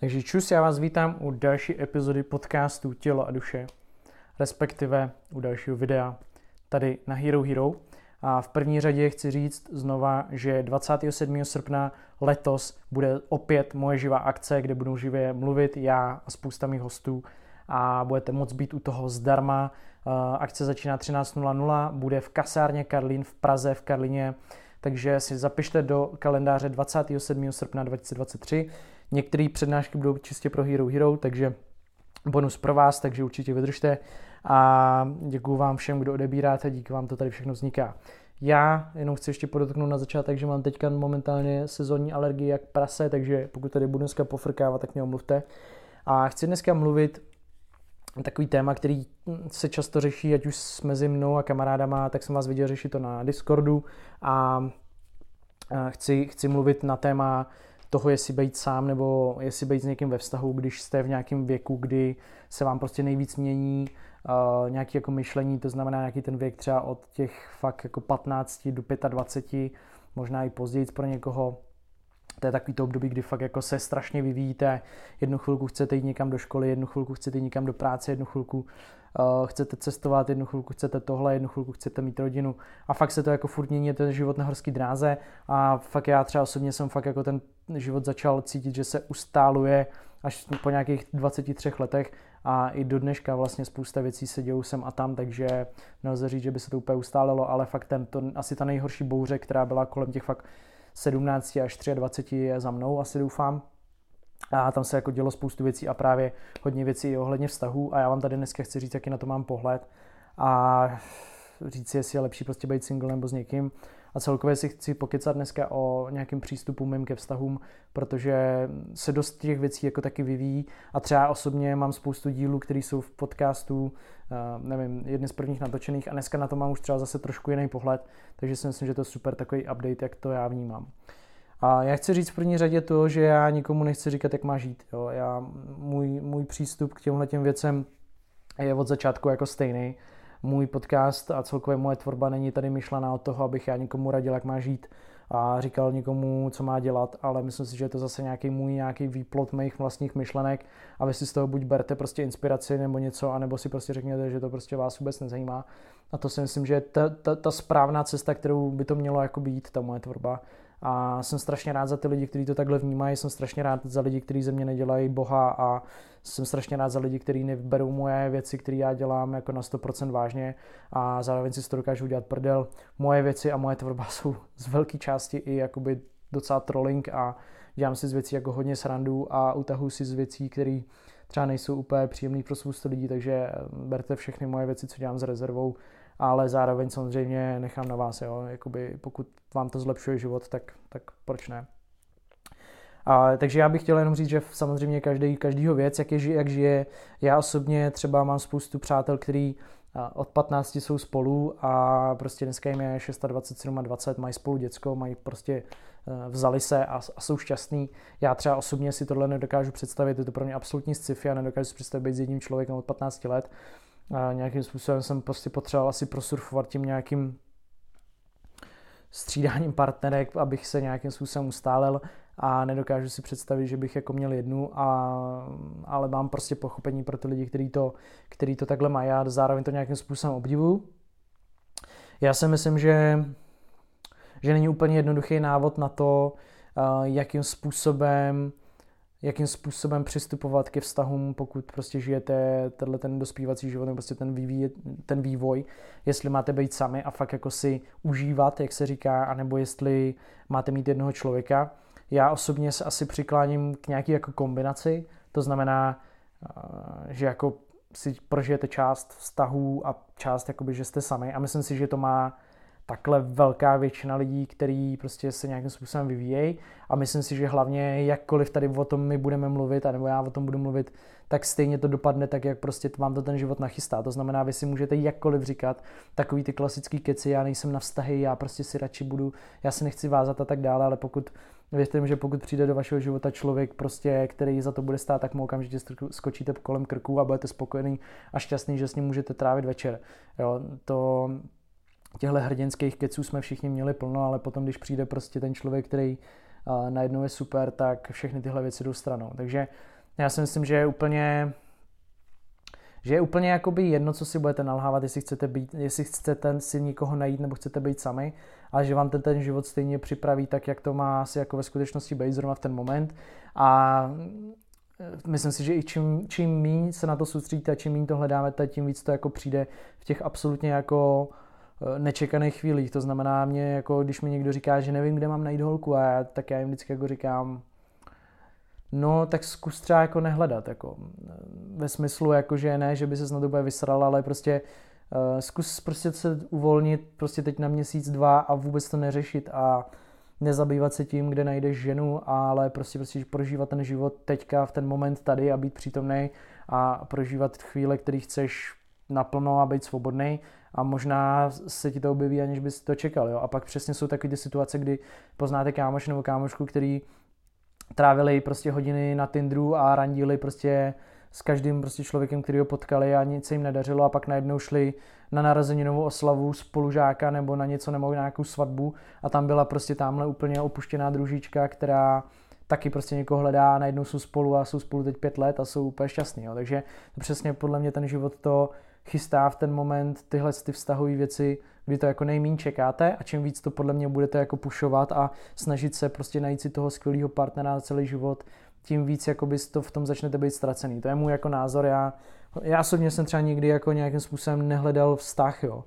Takže čus, já vás vítám u další epizody podcastu Tělo a duše, respektive u dalšího videa tady na Hero Hero. A v první řadě chci říct znova, že 27. srpna letos bude opět moje živá akce, kde budu živě mluvit já a spousta mých hostů a budete moct být u toho zdarma. Akce začíná 13.00, bude v kasárně Karlín v Praze, v Karlině, takže si zapište do kalendáře 27. srpna 2023 Některé přednášky budou čistě pro Hero Hero, takže bonus pro vás, takže určitě vydržte a děkuji vám všem, kdo odebíráte, díky vám to tady všechno vzniká. Já jenom chci ještě podotknout na začátek, že mám teďka momentálně sezónní alergii jak prase, takže pokud tady budu dneska pofrkávat, tak mě omluvte. A chci dneska mluvit takový téma, který se často řeší, ať už mezi mnou a kamarádama, tak jsem vás viděl řešit to na Discordu a chci, chci mluvit na téma toho, jestli být sám nebo jestli být s někým ve vztahu, když jste v nějakém věku, kdy se vám prostě nejvíc mění uh, nějaký jako myšlení, to znamená nějaký ten věk třeba od těch fakt jako 15 do 25, možná i později pro někoho. To je takový to období, kdy fakt jako se strašně vyvíjíte. Jednu chvilku chcete jít někam do školy, jednu chvilku chcete jít někam do práce, jednu chvilku uh, chcete cestovat, jednu chvilku chcete tohle, jednu chvilku chcete mít rodinu a fakt se to jako furt mění ten život na horský dráze a fakt já třeba osobně jsem fakt jako ten život začal cítit, že se ustáluje až po nějakých 23 letech a i do dneška vlastně spousta věcí se dějou sem a tam, takže nelze říct, že by se to úplně ustálilo, ale fakt ten, to, asi ta nejhorší bouře, která byla kolem těch fakt 17 až 23 je za mnou, asi doufám. A tam se jako dělo spoustu věcí a právě hodně věcí ohledně vztahů a já vám tady dneska chci říct, jaký na to mám pohled a říct si, jestli je lepší prostě být single nebo s někým. A celkově si chci pokecat dneska o nějakém přístupu mým ke vztahům, protože se dost těch věcí jako taky vyvíjí a třeba osobně mám spoustu dílů, které jsou v podcastu, eh, nevím, jedny z prvních natočených a dneska na to mám už třeba zase trošku jiný pohled, takže si myslím, že to je super takový update, jak to já vnímám. A já chci říct v první řadě to, že já nikomu nechci říkat, jak má žít. Jo. Já, můj, můj přístup k těmhle těm věcem je od začátku jako stejný. Můj podcast a celkově moje tvorba není tady myšlená od toho, abych já nikomu radil, jak má žít a říkal nikomu, co má dělat, ale myslím si, že je to zase nějaký můj nějaký výplot mých vlastních myšlenek a vy si z toho buď berte prostě inspiraci nebo něco, anebo si prostě řekněte, že to prostě vás vůbec nezajímá. A to si myslím, že je ta, ta, ta správná cesta, kterou by to mělo jako být, ta moje tvorba. A jsem strašně rád za ty lidi, kteří to takhle vnímají, jsem strašně rád za lidi, kteří ze mě nedělají boha. A jsem strašně rád za lidi, kteří neberou moje věci, které já dělám jako na 100% vážně. A zároveň si to dokážu udělat prdel. Moje věci a moje tvorba jsou z velké části i jakoby docela trolling. A dělám si z věcí jako hodně srandu a utahu si z věcí, které třeba nejsou úplně příjemné pro spoustu lidí, takže berte všechny moje věci, co dělám s rezervou ale zároveň samozřejmě nechám na vás, jo, jakoby pokud vám to zlepšuje život, tak, tak proč ne. A, takže já bych chtěl jenom říct, že samozřejmě každý, každýho věc, jak, je, jak žije, já osobně třeba mám spoustu přátel, který od 15 jsou spolu a prostě dneska jim je 26, 27 a 20, mají spolu děcko, mají prostě e, vzali se a, a jsou šťastní. Já třeba osobně si tohle nedokážu představit, je to pro mě absolutní sci-fi a nedokážu si představit být s jedním člověkem od 15 let a nějakým způsobem jsem prostě potřeboval asi prosurfovat tím nějakým střídáním partnerek, abych se nějakým způsobem ustálil a nedokážu si představit, že bych jako měl jednu, a, ale mám prostě pochopení pro ty lidi, kteří to, který to takhle mají a zároveň to nějakým způsobem obdivuju. Já si myslím, že, že není úplně jednoduchý návod na to, jakým způsobem jakým způsobem přistupovat ke vztahům, pokud prostě žijete tenhle ten dospívací život, nebo prostě ten, vývoj, ten vývoj, jestli máte být sami a fakt jako si užívat, jak se říká, anebo jestli máte mít jednoho člověka. Já osobně se asi přikláním k nějaký jako kombinaci, to znamená, eh, že jako si prožijete část vztahů a část, jakoby, že jste sami a myslím si, že to má takhle velká většina lidí, který prostě se nějakým způsobem vyvíjejí a myslím si, že hlavně jakkoliv tady o tom my budeme mluvit, anebo já o tom budu mluvit, tak stejně to dopadne tak, jak prostě vám to ten život nachystá. To znamená, vy si můžete jakkoliv říkat takový ty klasický keci, já nejsem na vztahy, já prostě si radši budu, já si nechci vázat a tak dále, ale pokud Věřte mi, že pokud přijde do vašeho života člověk, prostě, který za to bude stát, tak mu okamžitě skočíte kolem krku a budete spokojený a šťastný, že s ním můžete trávit večer. Jo, to, těchto hrdinských keců jsme všichni měli plno, ale potom, když přijde prostě ten člověk, který najednou je super, tak všechny tyhle věci jdou stranou. Takže já si myslím, že je úplně že je úplně jakoby jedno, co si budete nalhávat, jestli chcete, být, jestli chcete si někoho najít nebo chcete být sami, ale že vám ten, ten život stejně připraví tak, jak to má asi jako ve skutečnosti být zrovna v ten moment. A myslím si, že i čím, čím méně se na to soustředíte, čím méně to hledáte, tím víc to jako přijde v těch absolutně jako nečekaných chvílích. To znamená mě, jako když mi někdo říká, že nevím, kde mám najít holku a já, tak já jim vždycky jako říkám, no tak zkus třeba jako nehledat, jako ve smyslu jako, že ne, že by se na úplně vysral, ale prostě uh, zkus prostě se uvolnit prostě teď na měsíc, dva a vůbec to neřešit a nezabývat se tím, kde najdeš ženu, ale prostě, prostě prožívat ten život teďka v ten moment tady a být přítomný a prožívat chvíle, který chceš naplno a být svobodný a možná se ti to objeví, aniž bys to čekal. Jo? A pak přesně jsou takové situace, kdy poznáte kámoš nebo kámošku, který trávili prostě hodiny na Tinderu a randili prostě s každým prostě člověkem, který ho potkali a nic se jim nedařilo a pak najednou šli na narozeninovou oslavu spolužáka nebo na něco nebo na nějakou svatbu a tam byla prostě tamhle úplně opuštěná družička, která taky prostě někoho hledá a najednou jsou spolu a jsou spolu teď pět let a jsou úplně šťastní. Jo. Takže přesně podle mě ten život to chystá v ten moment tyhle ty vztahové věci, kdy to jako nejmín čekáte a čím víc to podle mě budete jako pušovat a snažit se prostě najít si toho skvělého partnera na celý život, tím víc jakoby to v tom začnete být ztracený. To je můj jako názor. Já, já osobně jsem třeba nikdy jako nějakým způsobem nehledal vztah, jo.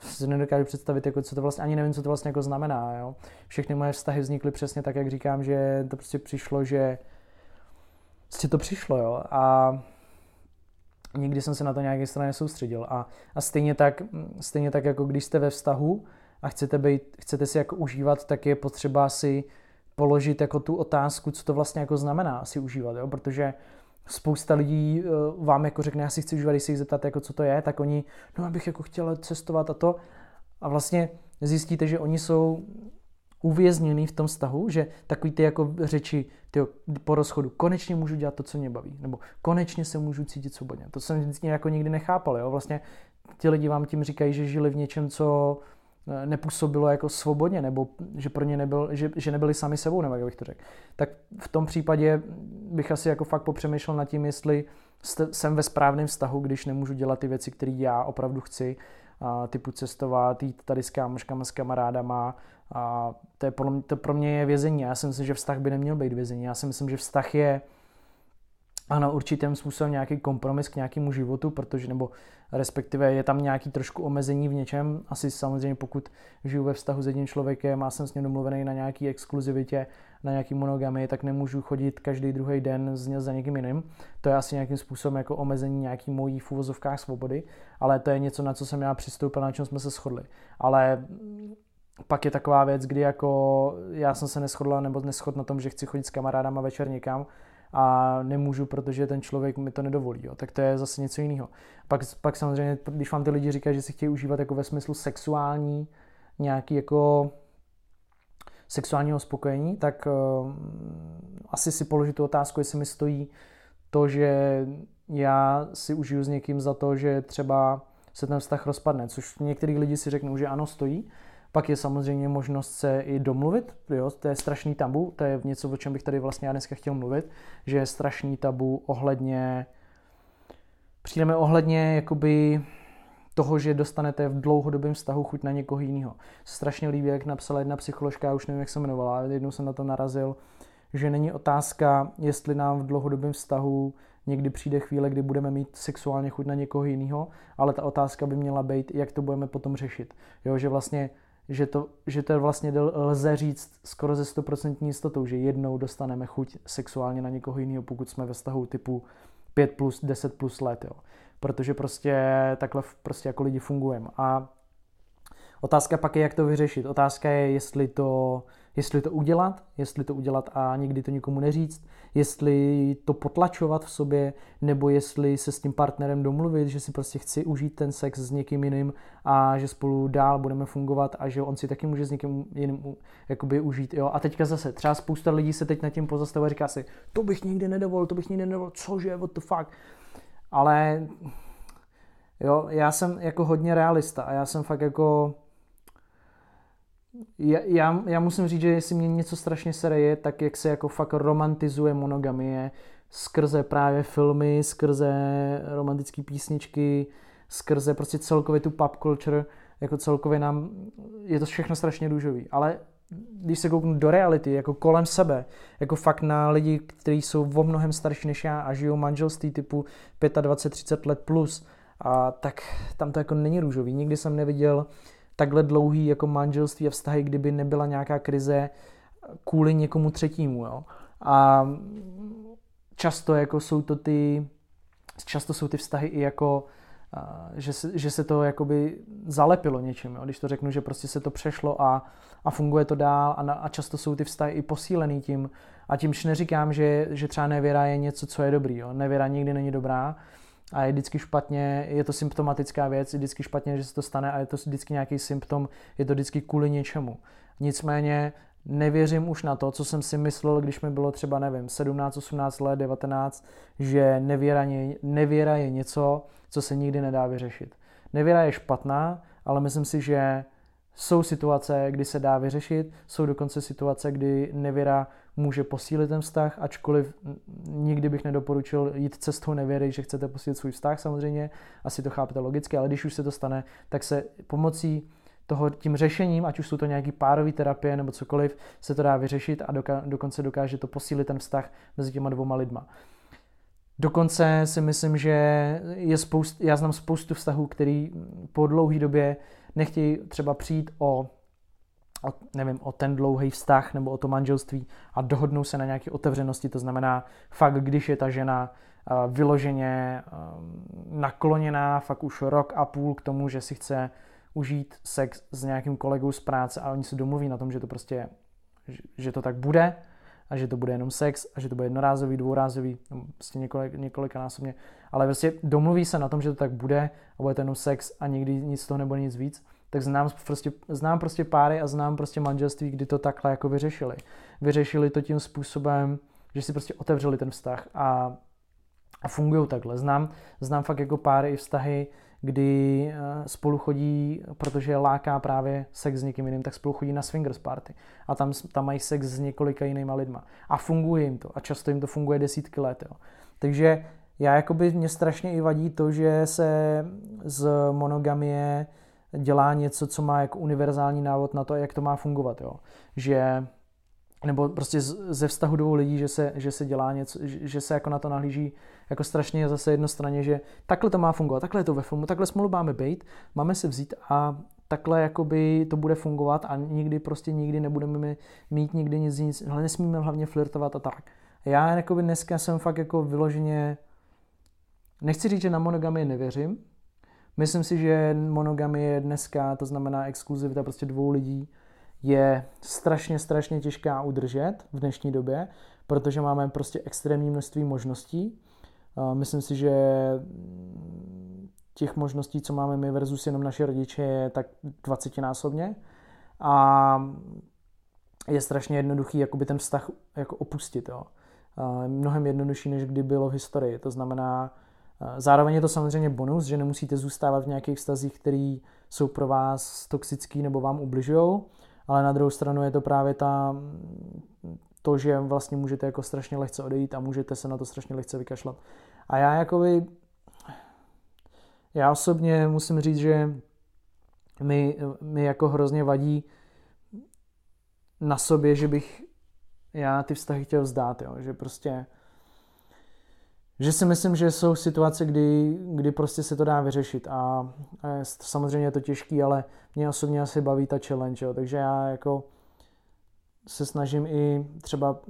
Si nedokážu představit, jako co to vlastně, ani nevím, co to vlastně jako znamená, jo. Všechny moje vztahy vznikly přesně tak, jak říkám, že to prostě přišlo, že prostě to přišlo, jo. A nikdy jsem se na to nějaké straně soustředil. A, a stejně, tak, stejně tak, jako když jste ve vztahu a chcete, být, chcete si jako užívat, tak je potřeba si položit jako tu otázku, co to vlastně jako znamená si užívat, jo? protože spousta lidí uh, vám jako řekne, já si chci užívat, když se jich zeptat, jako co to je, tak oni, no abych jako chtěl cestovat a to. A vlastně zjistíte, že oni jsou uvězněný v tom vztahu, že takový ty jako řeči tyjo, po rozchodu, konečně můžu dělat to, co mě baví, nebo konečně se můžu cítit svobodně. To jsem vždycky jako nikdy nechápal, jo? Vlastně ti lidi vám tím říkají, že žili v něčem, co eh, nepůsobilo jako svobodně, nebo že pro ně nebyl, že, že nebyli sami sebou, nebo jak bych to řekl. Tak v tom případě bych asi jako fakt popřemýšlel nad tím, jestli jsem ve správném vztahu, když nemůžu dělat ty věci, které já opravdu chci, a typu cestovat, jít tady s kámoškama, s kamarádama, a to, je pro, to pro mě je vězení. Já si myslím, že vztah by neměl být vězení. Já si myslím, že vztah je ano, určitým způsobem nějaký kompromis k nějakému životu, protože, nebo respektive je tam nějaký trošku omezení v něčem. Asi samozřejmě, pokud žiju ve vztahu s jedním člověkem a jsem s ním domluvený na nějaký exkluzivitě, na nějaký monogamy, tak nemůžu chodit každý druhý den z za někým jiným. To je asi nějakým způsobem jako omezení nějaký mojí v úvozovkách svobody, ale to je něco, na co jsem já přistoupil, na čem jsme se shodli. Ale pak je taková věc, kdy jako já jsem se neschodla nebo neschod na tom, že chci chodit s kamarádama večer někam a nemůžu, protože ten člověk mi to nedovolí. Jo. Tak to je zase něco jiného. Pak, pak samozřejmě, když vám ty lidi říkají, že si chtějí užívat jako ve smyslu sexuální, nějaký jako sexuálního spokojení, tak uh, asi si položit tu otázku, jestli mi stojí to, že já si užiju s někým za to, že třeba se ten vztah rozpadne, což některý lidi si řeknou, že ano, stojí, pak je samozřejmě možnost se i domluvit, jo, to je strašný tabu, to je něco, o čem bych tady vlastně já dneska chtěl mluvit, že je strašný tabu ohledně, přijdeme ohledně jakoby toho, že dostanete v dlouhodobém vztahu chuť na někoho jiného. Strašně líbí, jak napsala jedna psycholožka, já už nevím, jak se jmenovala, jednou jsem na to narazil, že není otázka, jestli nám v dlouhodobém vztahu někdy přijde chvíle, kdy budeme mít sexuálně chuť na někoho jiného, ale ta otázka by měla být, jak to budeme potom řešit. Jo, že vlastně že to, že to vlastně lze říct skoro ze 100% jistotou, že jednou dostaneme chuť sexuálně na někoho jiného, pokud jsme ve vztahu typu 5 plus, 10 plus let, jo. Protože prostě takhle prostě jako lidi fungujeme. A otázka pak je, jak to vyřešit. Otázka je, jestli to, jestli to udělat, jestli to udělat a nikdy to nikomu neříct, jestli to potlačovat v sobě, nebo jestli se s tím partnerem domluvit, že si prostě chci užít ten sex s někým jiným a že spolu dál budeme fungovat a že on si taky může s někým jiným jakoby užít. Jo? A teďka zase, třeba spousta lidí se teď nad tím pozastavuje a říká si, to bych nikdy nedovolil, to bych nikdy nedovolil, cože, what the fuck. Ale jo, já jsem jako hodně realista a já jsem fakt jako já, já, já musím říct, že jestli mě něco strašně sere je, tak jak se jako fakt romantizuje monogamie skrze právě filmy, skrze romantické písničky, skrze prostě celkově tu pop culture, jako celkově nám, je to všechno strašně růžový, ale když se kouknu do reality, jako kolem sebe, jako fakt na lidi, kteří jsou o mnohem starší než já a žijou manželství typu 25-30 let plus, a tak tam to jako není růžový. Nikdy jsem neviděl takhle dlouhý jako manželství a vztahy, kdyby nebyla nějaká krize kvůli někomu třetímu. Jo? A často jako jsou to ty, často jsou ty vztahy i jako že se, že se to jakoby zalepilo něčím, jo? když to řeknu, že prostě se to přešlo a, a funguje to dál a, na, a často jsou ty vztahy i posílený tím a tímž neříkám, že, že třeba nevěra je něco, co je dobrý, jo? nevěra nikdy není dobrá a je vždycky špatně, je to symptomatická věc, je vždycky špatně, že se to stane a je to vždycky nějaký symptom, je to vždycky kvůli něčemu. Nicméně nevěřím už na to, co jsem si myslel, když mi bylo třeba, nevím, 17, 18 let, 19, že nevěra, nevěra je něco, co se nikdy nedá vyřešit. Nevěra je špatná, ale myslím si, že jsou situace, kdy se dá vyřešit, jsou dokonce situace, kdy nevěra může posílit ten vztah, ačkoliv nikdy bych nedoporučil jít cestou nevěry, že chcete posílit svůj vztah samozřejmě, asi to chápete logicky, ale když už se to stane, tak se pomocí toho tím řešením, ať už jsou to nějaký párový terapie nebo cokoliv, se to dá vyřešit a doka- dokonce dokáže to posílit ten vztah mezi těma dvouma lidma. Dokonce si myslím, že je spoust, já znám spoustu vztahů, který po dlouhé době nechtějí třeba přijít o, o, nevím, o ten dlouhý vztah nebo o to manželství a dohodnou se na nějaké otevřenosti. To znamená, fakt, když je ta žena uh, vyloženě uh, nakloněná fakt už rok a půl k tomu, že si chce užít sex s nějakým kolegou z práce a oni se domluví na tom, že to prostě, že, že to tak bude, a že to bude jenom sex a že to bude jednorázový, dvourázový, prostě několik, několikanásobně, ale prostě domluví se na tom, že to tak bude a bude to jenom sex a nikdy nic z toho nebude nic víc, tak znám prostě, znám prostě páry a znám prostě manželství, kdy to takhle jako vyřešili. Vyřešili to tím způsobem, že si prostě otevřeli ten vztah a, a fungují takhle. Znám, znám fakt jako páry i vztahy, kdy eh, spolu chodí, protože láká právě sex s někým jiným, tak spolu chodí na swingers party. A tam, tam mají sex s několika jinýma lidma. A funguje jim to. A často jim to funguje desítky let. Jo. Takže já jakoby mě strašně i vadí to, že se z monogamie dělá něco, co má jako univerzální návod na to, jak to má fungovat. Jo. Že nebo prostě ze vztahu dvou lidí, že se, že se dělá něco, že se jako na to nahlíží jako strašně zase jednostranně, že takhle to má fungovat, takhle je to ve filmu, takhle smolu máme být, máme se vzít a takhle jakoby to bude fungovat a nikdy prostě nikdy nebudeme mít nikdy nic, nic ale nesmíme hlavně flirtovat a tak. Já jakoby dneska jsem fakt jako vyloženě, nechci říct, že na monogamii nevěřím, myslím si, že monogamie dneska, to znamená exkluzivita prostě dvou lidí, je strašně, strašně těžká udržet v dnešní době, protože máme prostě extrémní množství možností. Myslím si, že těch možností, co máme my versus jenom naše rodiče, je tak 20 násobně. A je strašně jednoduchý jakoby ten vztah jako opustit. Jo. Mnohem jednodušší, než kdy bylo v historii. To znamená, zároveň je to samozřejmě bonus, že nemusíte zůstávat v nějakých vztazích, které jsou pro vás toxický nebo vám ubližují, ale na druhou stranu je to právě ta, to, že vlastně můžete jako strašně lehce odejít a můžete se na to strašně lehce vykašlat. A já jakoby, já osobně musím říct, že mi, mi jako hrozně vadí na sobě, že bych já ty vztahy chtěl vzdát, jo? že prostě že si myslím, že jsou situace, kdy, kdy prostě se to dá vyřešit a, a samozřejmě je to těžký, ale mě osobně asi baví ta challenge, jo. takže já jako se snažím i třeba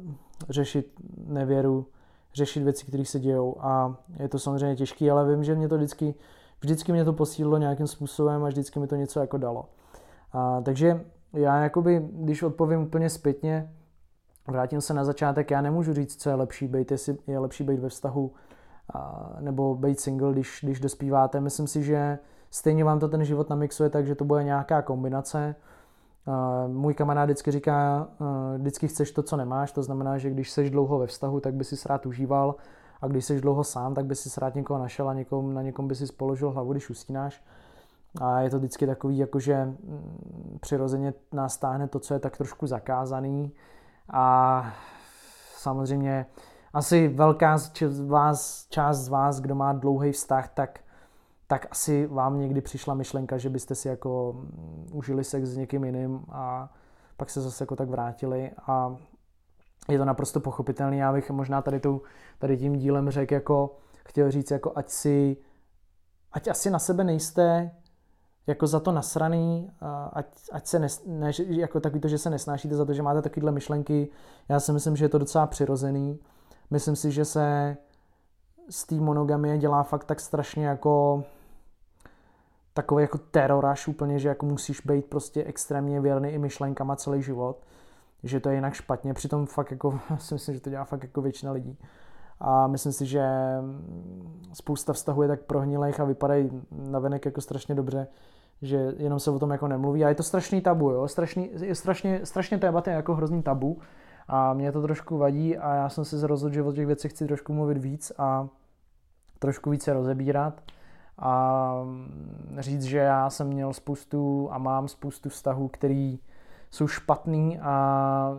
řešit nevěru, řešit věci, které se dějou a je to samozřejmě těžký, ale vím, že mě to vždycky, vždycky mě to posílilo nějakým způsobem a vždycky mi to něco jako dalo. A, takže já jakoby, když odpovím úplně zpětně, vrátím se na začátek, já nemůžu říct, co je lepší být, jestli je lepší být ve vztahu a, nebo být single, když, když dospíváte. Myslím si, že stejně vám to ten život namixuje, takže to bude nějaká kombinace. A, můj kamarád vždycky říká, vždycky chceš to, co nemáš, to znamená, že když seš dlouho ve vztahu, tak by si rád užíval a když seš dlouho sám, tak by si rád někoho našel a někom, na někom by si položil hlavu, když usínáš. A je to vždycky takový, jakože mm, přirozeně nás stáhne to, co je tak trošku zakázaný. A samozřejmě asi velká z vás, část z vás, kdo má dlouhý vztah, tak, tak asi vám někdy přišla myšlenka, že byste si jako mm, užili sex s někým jiným a pak se zase jako tak vrátili a je to naprosto pochopitelný. Já bych možná tady, tou, tady tím dílem řekl, jako chtěl říct, jako ať si, ať asi na sebe nejste jako za to nasraný, ať, ať se nes, ne, jako takový to, že se nesnášíte za to, že máte takovéhle myšlenky. Já si myslím, že je to docela přirozený. Myslím si, že se z té monogamie dělá fakt tak strašně jako takový jako teroraž úplně, že jako musíš být prostě extrémně věrný i myšlenkama celý život, že to je jinak špatně, přitom fakt jako, si myslím, že to dělá fakt jako většina lidí. A myslím si, že spousta vztahů je tak prohnilých a vypadají navenek jako strašně dobře, že jenom se o tom jako nemluví. A je to strašný tabu, jo? Strašný, je strašně, strašně témat je jako hrozný tabu a mě to trošku vadí a já jsem si rozhodl, že o těch věcech chci trošku mluvit víc a trošku více rozebírat a říct, že já jsem měl spoustu a mám spoustu vztahů, který jsou špatný a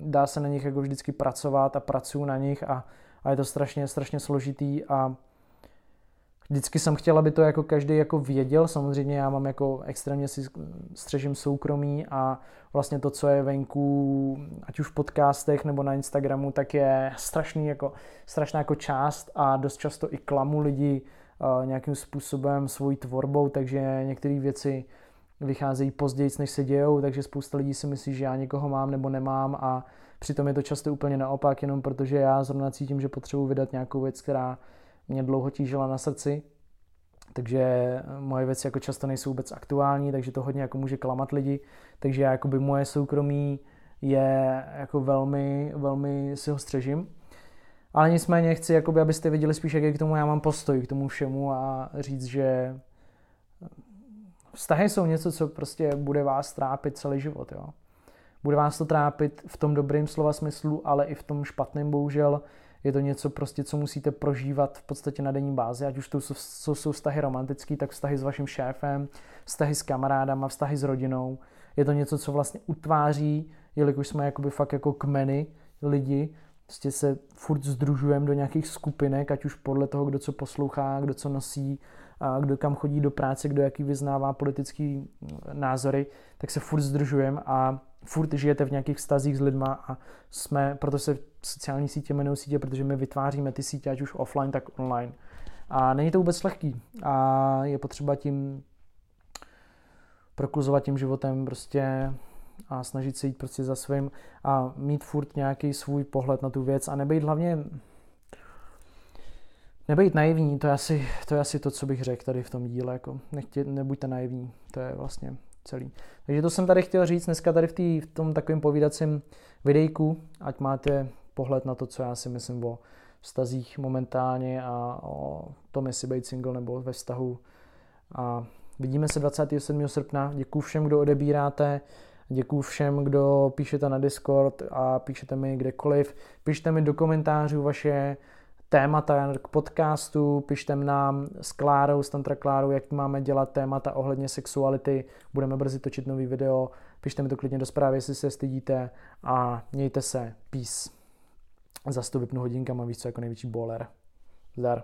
dá se na nich jako vždycky pracovat a pracuju na nich a, a je to strašně, strašně složitý a vždycky jsem chtěl, aby to jako každý jako věděl, samozřejmě já mám jako extrémně si střežím soukromí a vlastně to, co je venku, ať už v podcastech nebo na Instagramu, tak je strašný jako, strašná jako část a dost často i klamu lidi uh, nějakým způsobem svojí tvorbou, takže některé věci vycházejí později, než se dějou, takže spousta lidí si myslí, že já někoho mám nebo nemám a přitom je to často úplně naopak, jenom protože já zrovna cítím, že potřebuji vydat nějakou věc, která mě dlouho tížila na srdci, takže moje věci jako často nejsou vůbec aktuální, takže to hodně jako může klamat lidi, takže já jakoby moje soukromí je jako velmi, velmi si ho střežím. Ale nicméně chci, jakoby, abyste viděli spíš, jak k tomu já mám postoj, k tomu všemu a říct, že vztahy jsou něco, co prostě bude vás trápit celý život. Jo? Bude vás to trápit v tom dobrém slova smyslu, ale i v tom špatném bohužel. Je to něco prostě, co musíte prožívat v podstatě na denní bázi, ať už to jsou, jsou vztahy romantické, tak vztahy s vaším šéfem, vztahy s kamarádama, vztahy s rodinou. Je to něco, co vlastně utváří, jelikož jsme jakoby fakt jako kmeny lidi, prostě se furt združujeme do nějakých skupinek, ať už podle toho, kdo co poslouchá, kdo co nosí, kdo kam chodí do práce, kdo jaký vyznává politický názory, tak se furt združujeme a furt žijete v nějakých vztazích s lidma a jsme, proto se sociální sítě jmenují sítě, protože my vytváříme ty sítě, ať už offline, tak online. A není to vůbec lehký a je potřeba tím prokluzovat tím životem prostě a snažit se jít prostě za svým a mít furt nějaký svůj pohled na tu věc a nebejt hlavně nebejt naivní, to je asi to, je asi to co bych řekl tady v tom díle, jako nechtě, nebuďte naivní, to je vlastně celý. Takže to jsem tady chtěl říct dneska tady v, tý, v tom takovém povídacím videjku, ať máte pohled na to, co já si myslím o vztazích momentálně a o tom, jestli být single nebo ve vztahu. A vidíme se 27. srpna. Děkuji všem, kdo odebíráte. Děkuji všem, kdo píšete na Discord a píšete mi kdekoliv. Pište mi do komentářů vaše témata k podcastu, pište nám s Klárou, s Tantra Klárou, jak máme dělat témata ohledně sexuality, budeme brzy točit nový video, pište mi to klidně do zprávy, jestli se stydíte a mějte se, peace. Zas to vypnu hodinkama, víš co, jako největší boler. Zdar.